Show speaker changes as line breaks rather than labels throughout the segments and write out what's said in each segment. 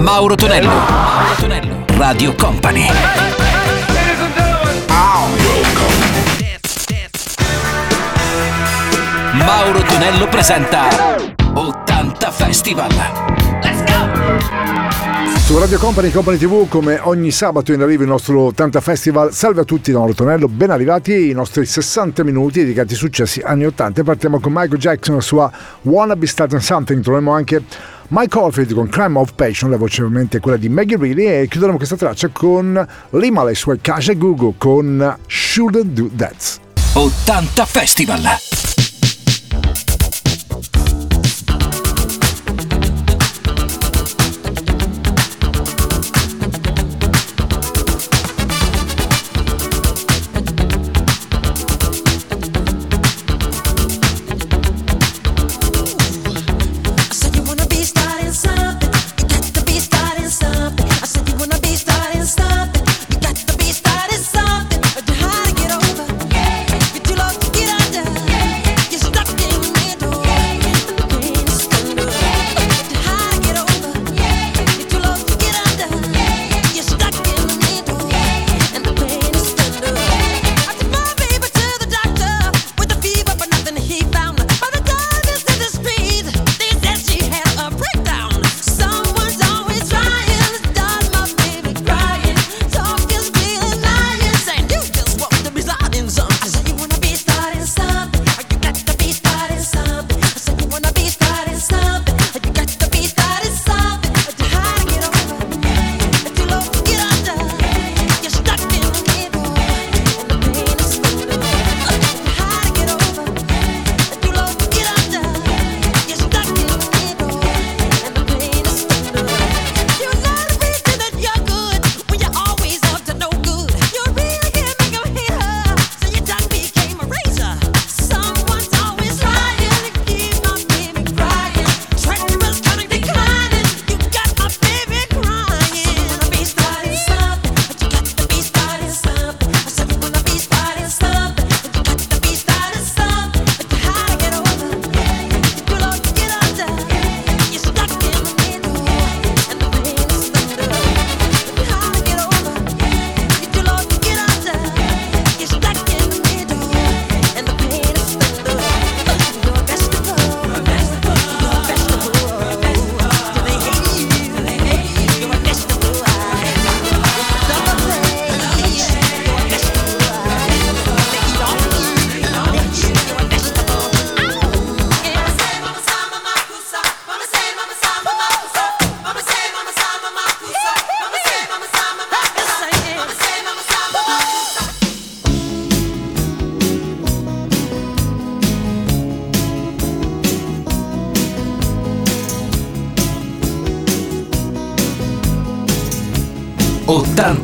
Mauro Tonello. Mauro Tonello. Radio Company. Mauro Tonello presenta 80 Festival. Let's go!
Su Radio Company, Company TV, come ogni sabato in arrivo il nostro 80 Festival. Salve a tutti da Mauro Tonello, ben arrivati ai nostri 60 minuti dedicati ai successi anni 80. Partiamo con Michael Jackson, la sua Wanna Be Starting Something. Troviamo anche Mike Oldfield con Crime of Passion, la voce ovviamente quella di Maggie Reilly e chiuderemo questa traccia con Lima, le sue Kaja Gugu con Shouldn't Do That.
80 Festival!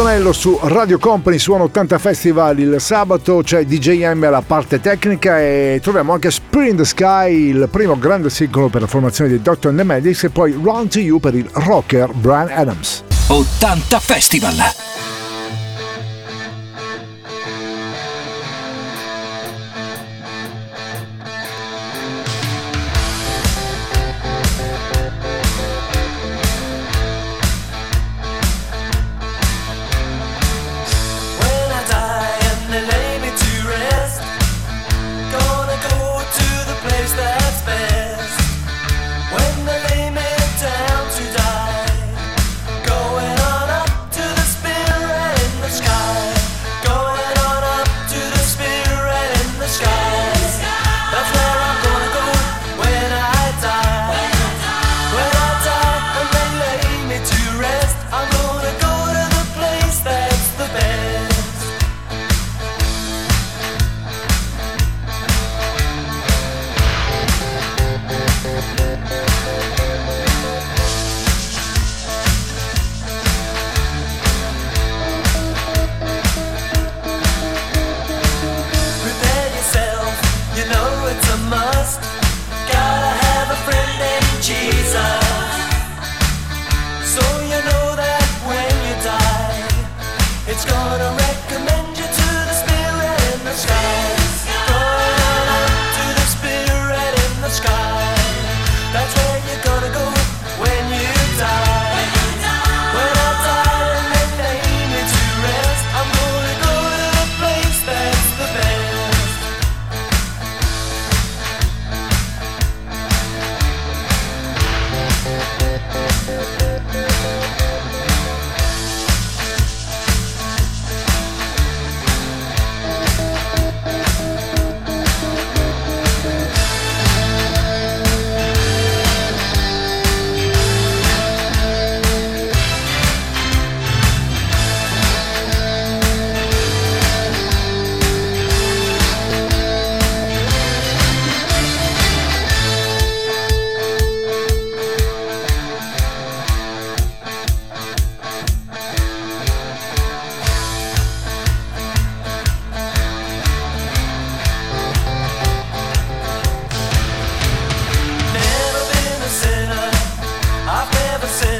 Antonello su Radio Company suono 80 Festival il sabato, c'è DJM alla parte tecnica e troviamo anche Spring in the Sky, il primo grande singolo per la formazione di Dr. The Medics e poi Round to You per il rocker Brian Adams.
80 Festival! absent.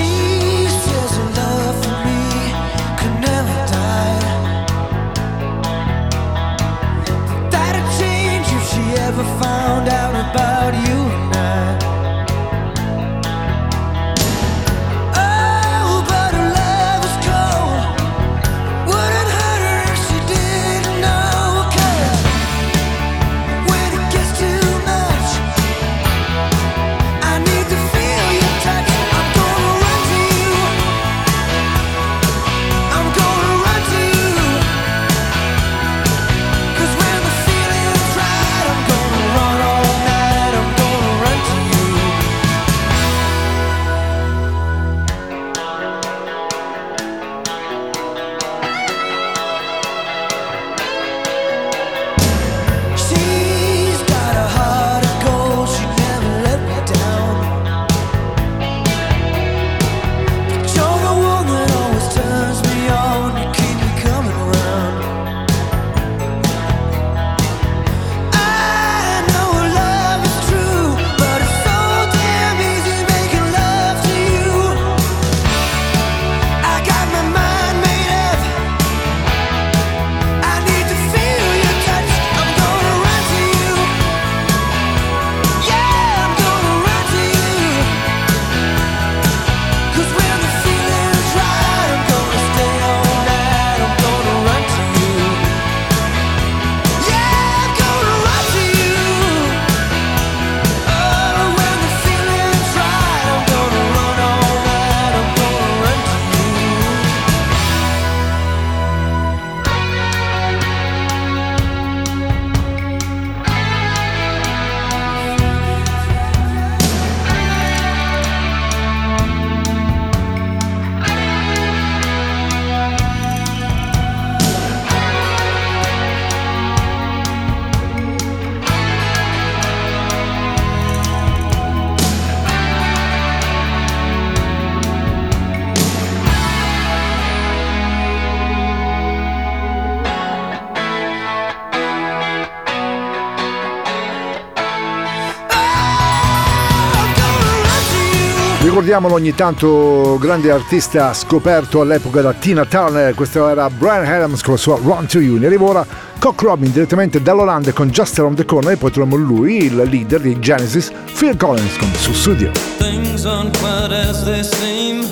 Ricordiamolo ogni tanto, grande artista scoperto all'epoca da Tina Turner, questo era Brian Adams con la sua Run to You. Arriva ora Cock Robin direttamente dall'Olanda con Just Around the Corner e poi troviamo lui, il leader di Genesis, Phil Collins con il suo studio.
Things aren't quite as they seem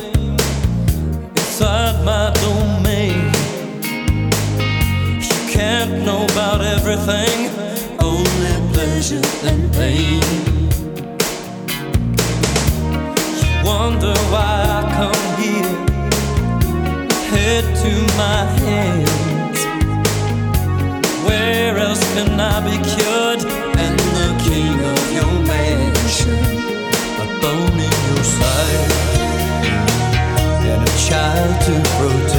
Inside my domain You can't know about everything Only pleasure and pain wonder why I come here, head to my hands. Where else can I be cured? And the king of your mansion, a bone in your side, and a child to protect.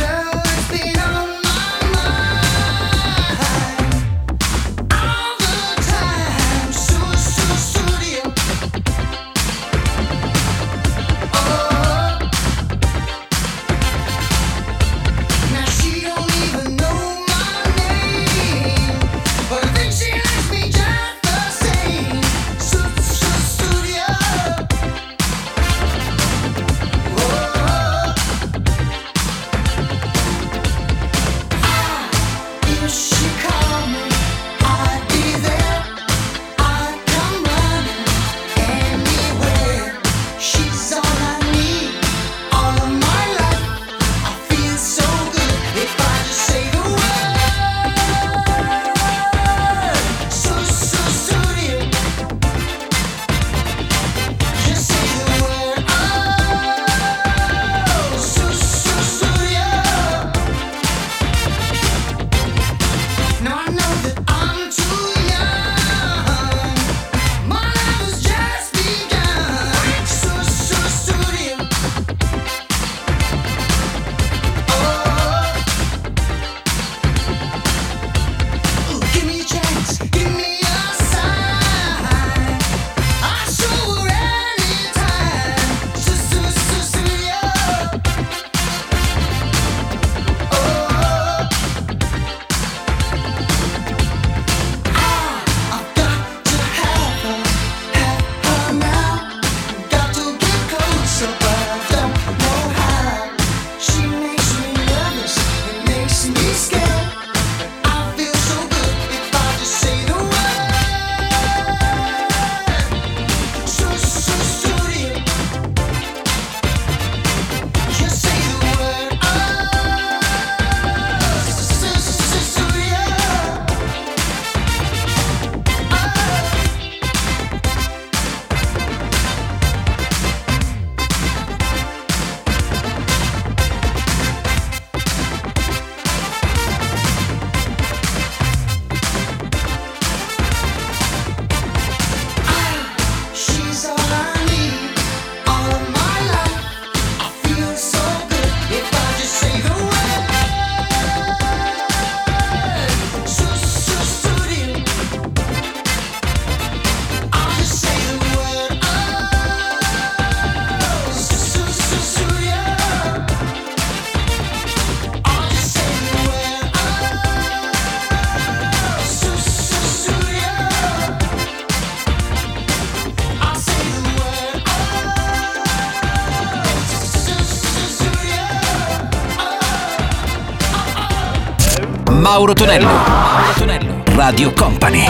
Mauro Tonello. Mauro Tonello. Radio Company.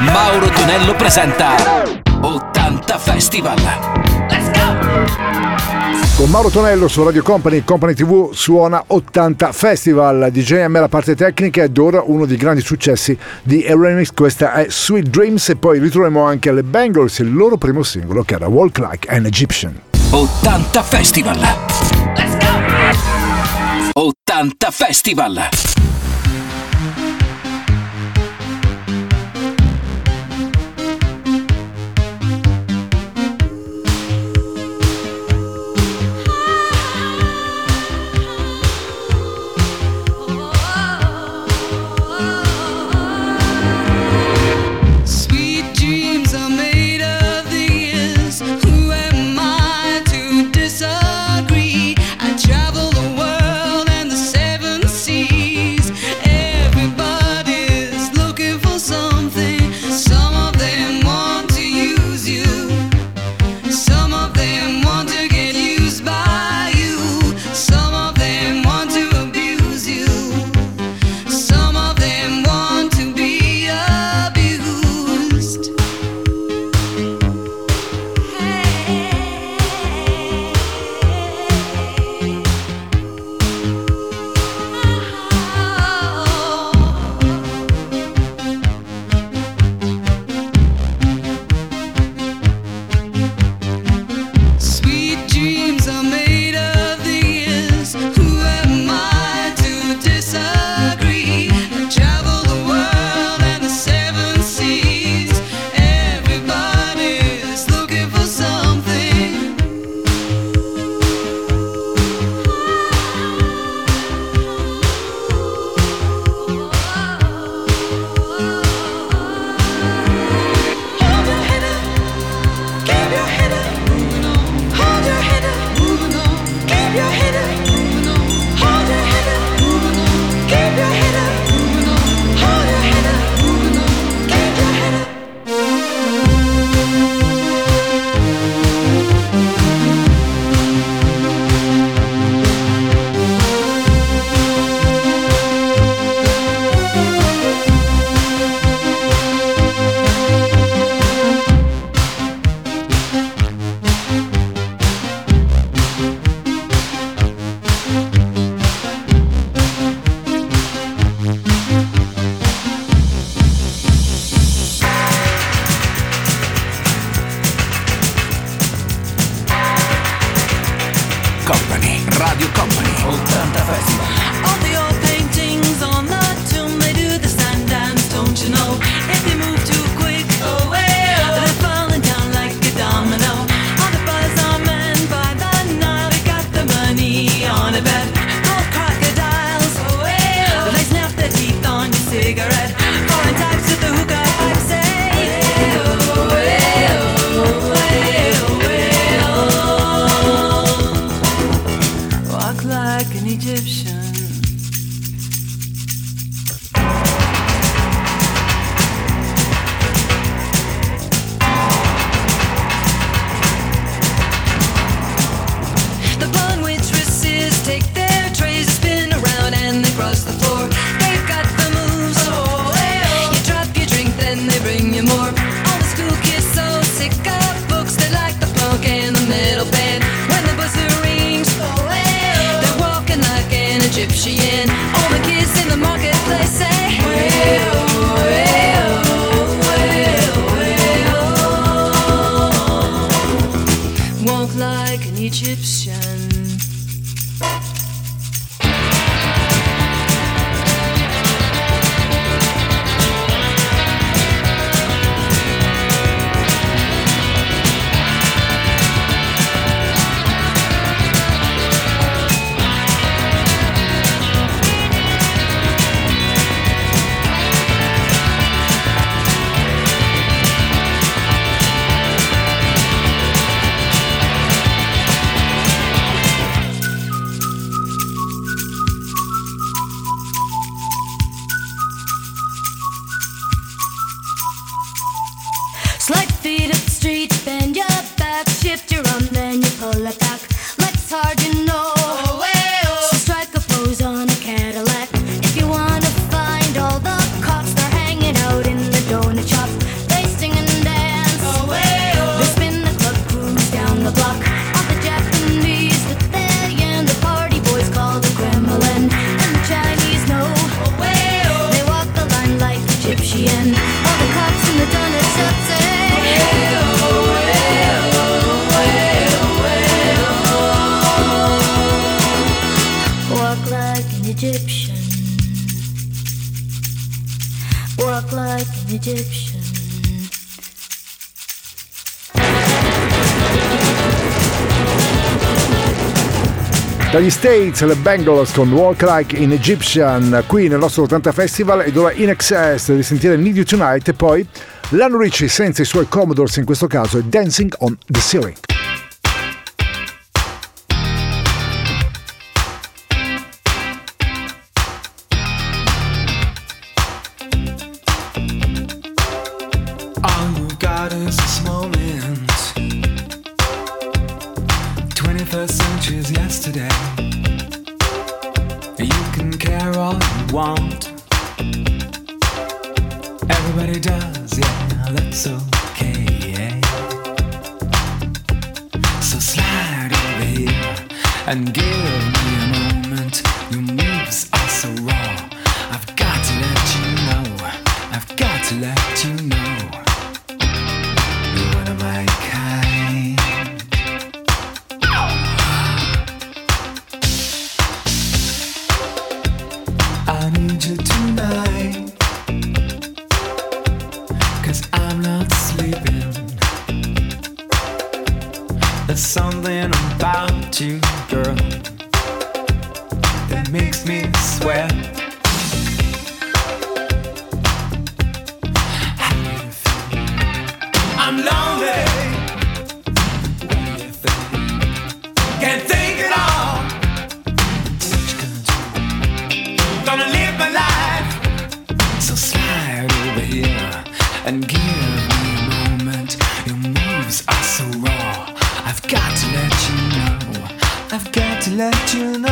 Mauro Tonello presenta 80 Festival. Let's go!
Con Mauro Tonello su Radio Company, Company TV suona 80 Festival. DJM la parte tecnica ed ora uno dei grandi successi di Aeronix. Questa è Sweet Dreams e poi ritroviamo anche le Bengals il loro primo singolo che era Walk Like an Egyptian.
80 Festival.
Let's go! 80 Festival. figure
gli States, le Bengals con Walk Like in Egyptian qui nel nostro 80 Festival ed ora in excess di sentire Need You Tonight e poi Lano Ricci senza i suoi Commodores in questo caso e Dancing on the Ceiling.
and give me a moment. Your moves are so raw. I've got to let you know. I've got to let you know.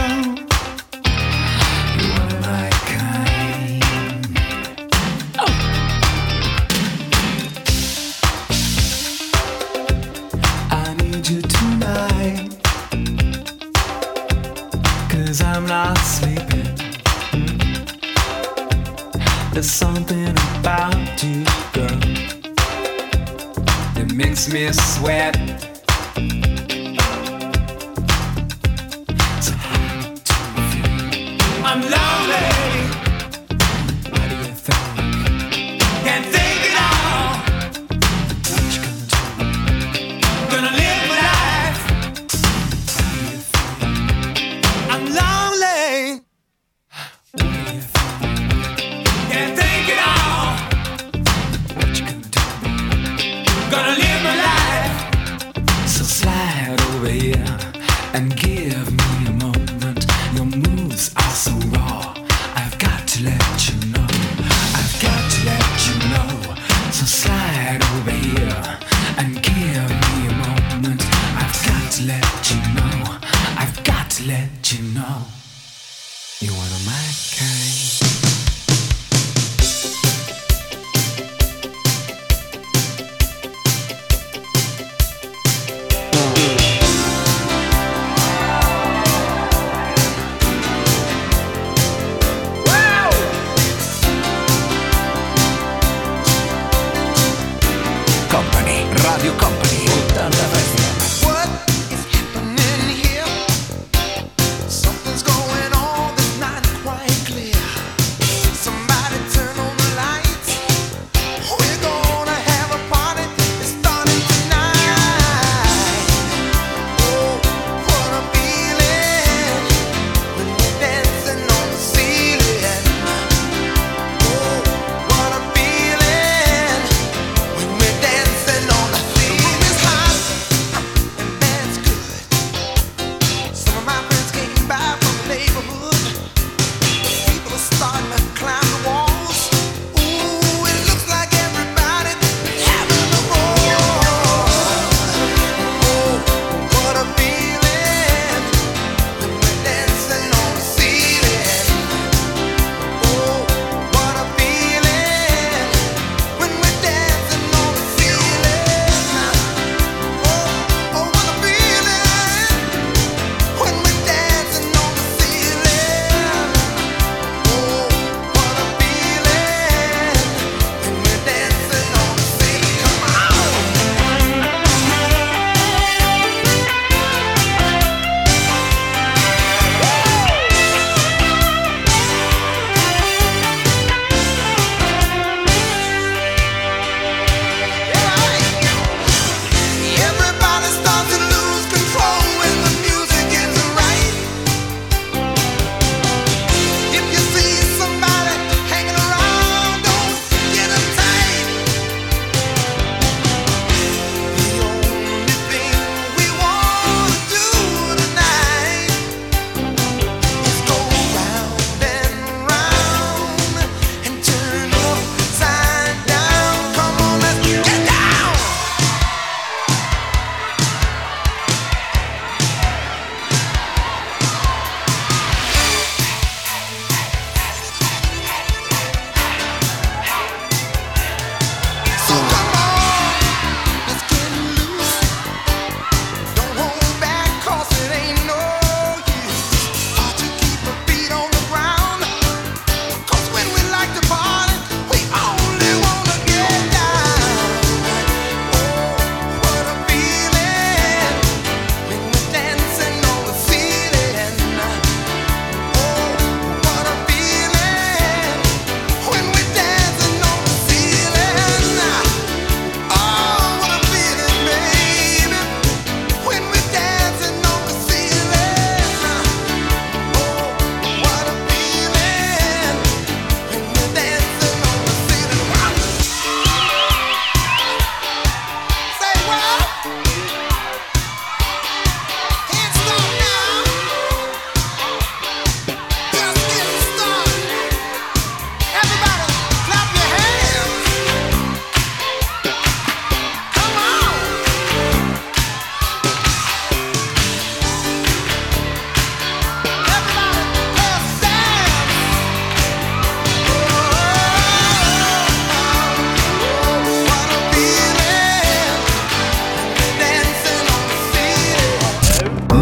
and give me a moment. I've got to let you know. I've got to let you know. You're one of my kind.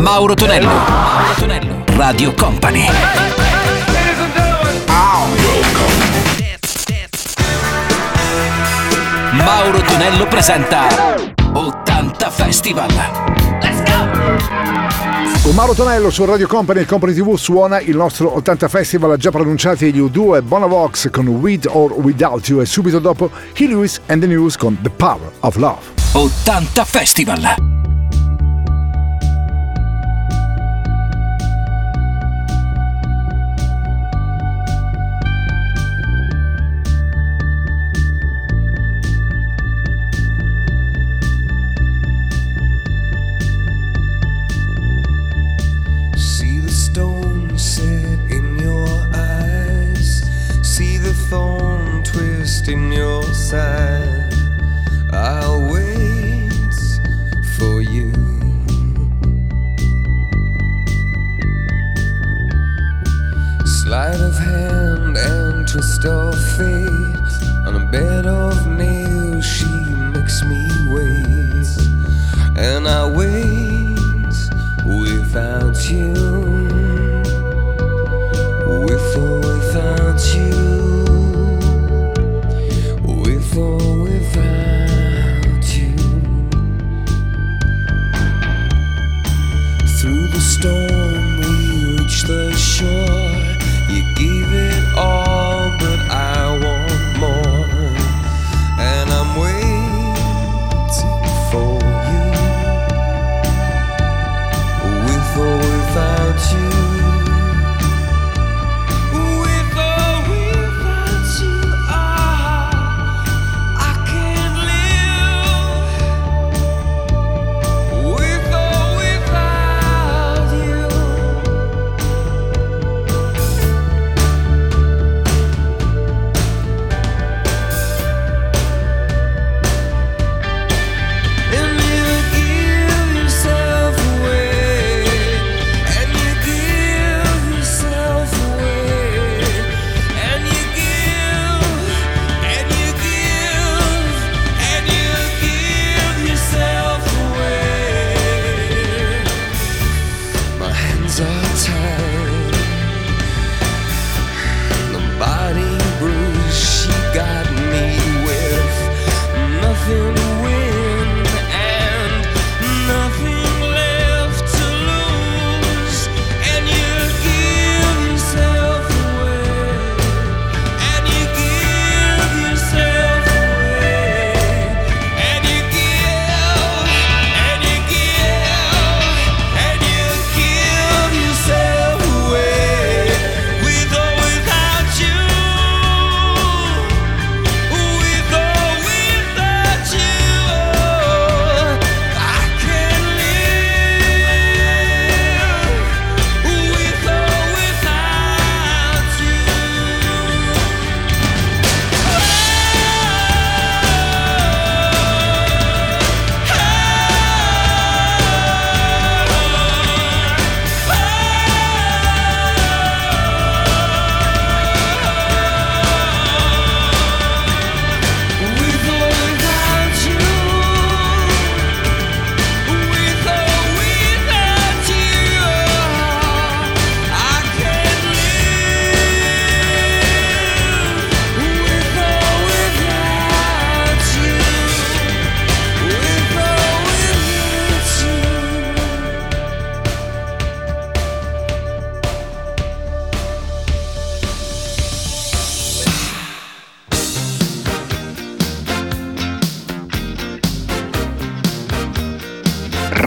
Mauro Tonello. Mauro Tonello. Radio Company. Mauro Tonello presenta 80 Festival. Let's go!
Con Mauro Tonello su Radio Company e Company TV suona il nostro 80 Festival già pronunciati gli U2 e Bonavox con With or Without You e subito dopo He Lewis and the News con The Power of Love.
80 Festival.
side.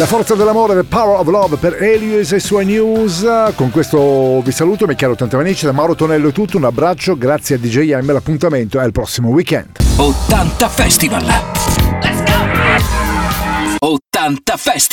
La forza dell'amore, The Power of Love per Elius e suoi news. Con questo vi saluto, mi chiamo Tantamanici, da Mauro Tonello è tutto, un abbraccio, grazie a DJ M, l'appuntamento è il prossimo weekend.
80 Festival. 80 Festival.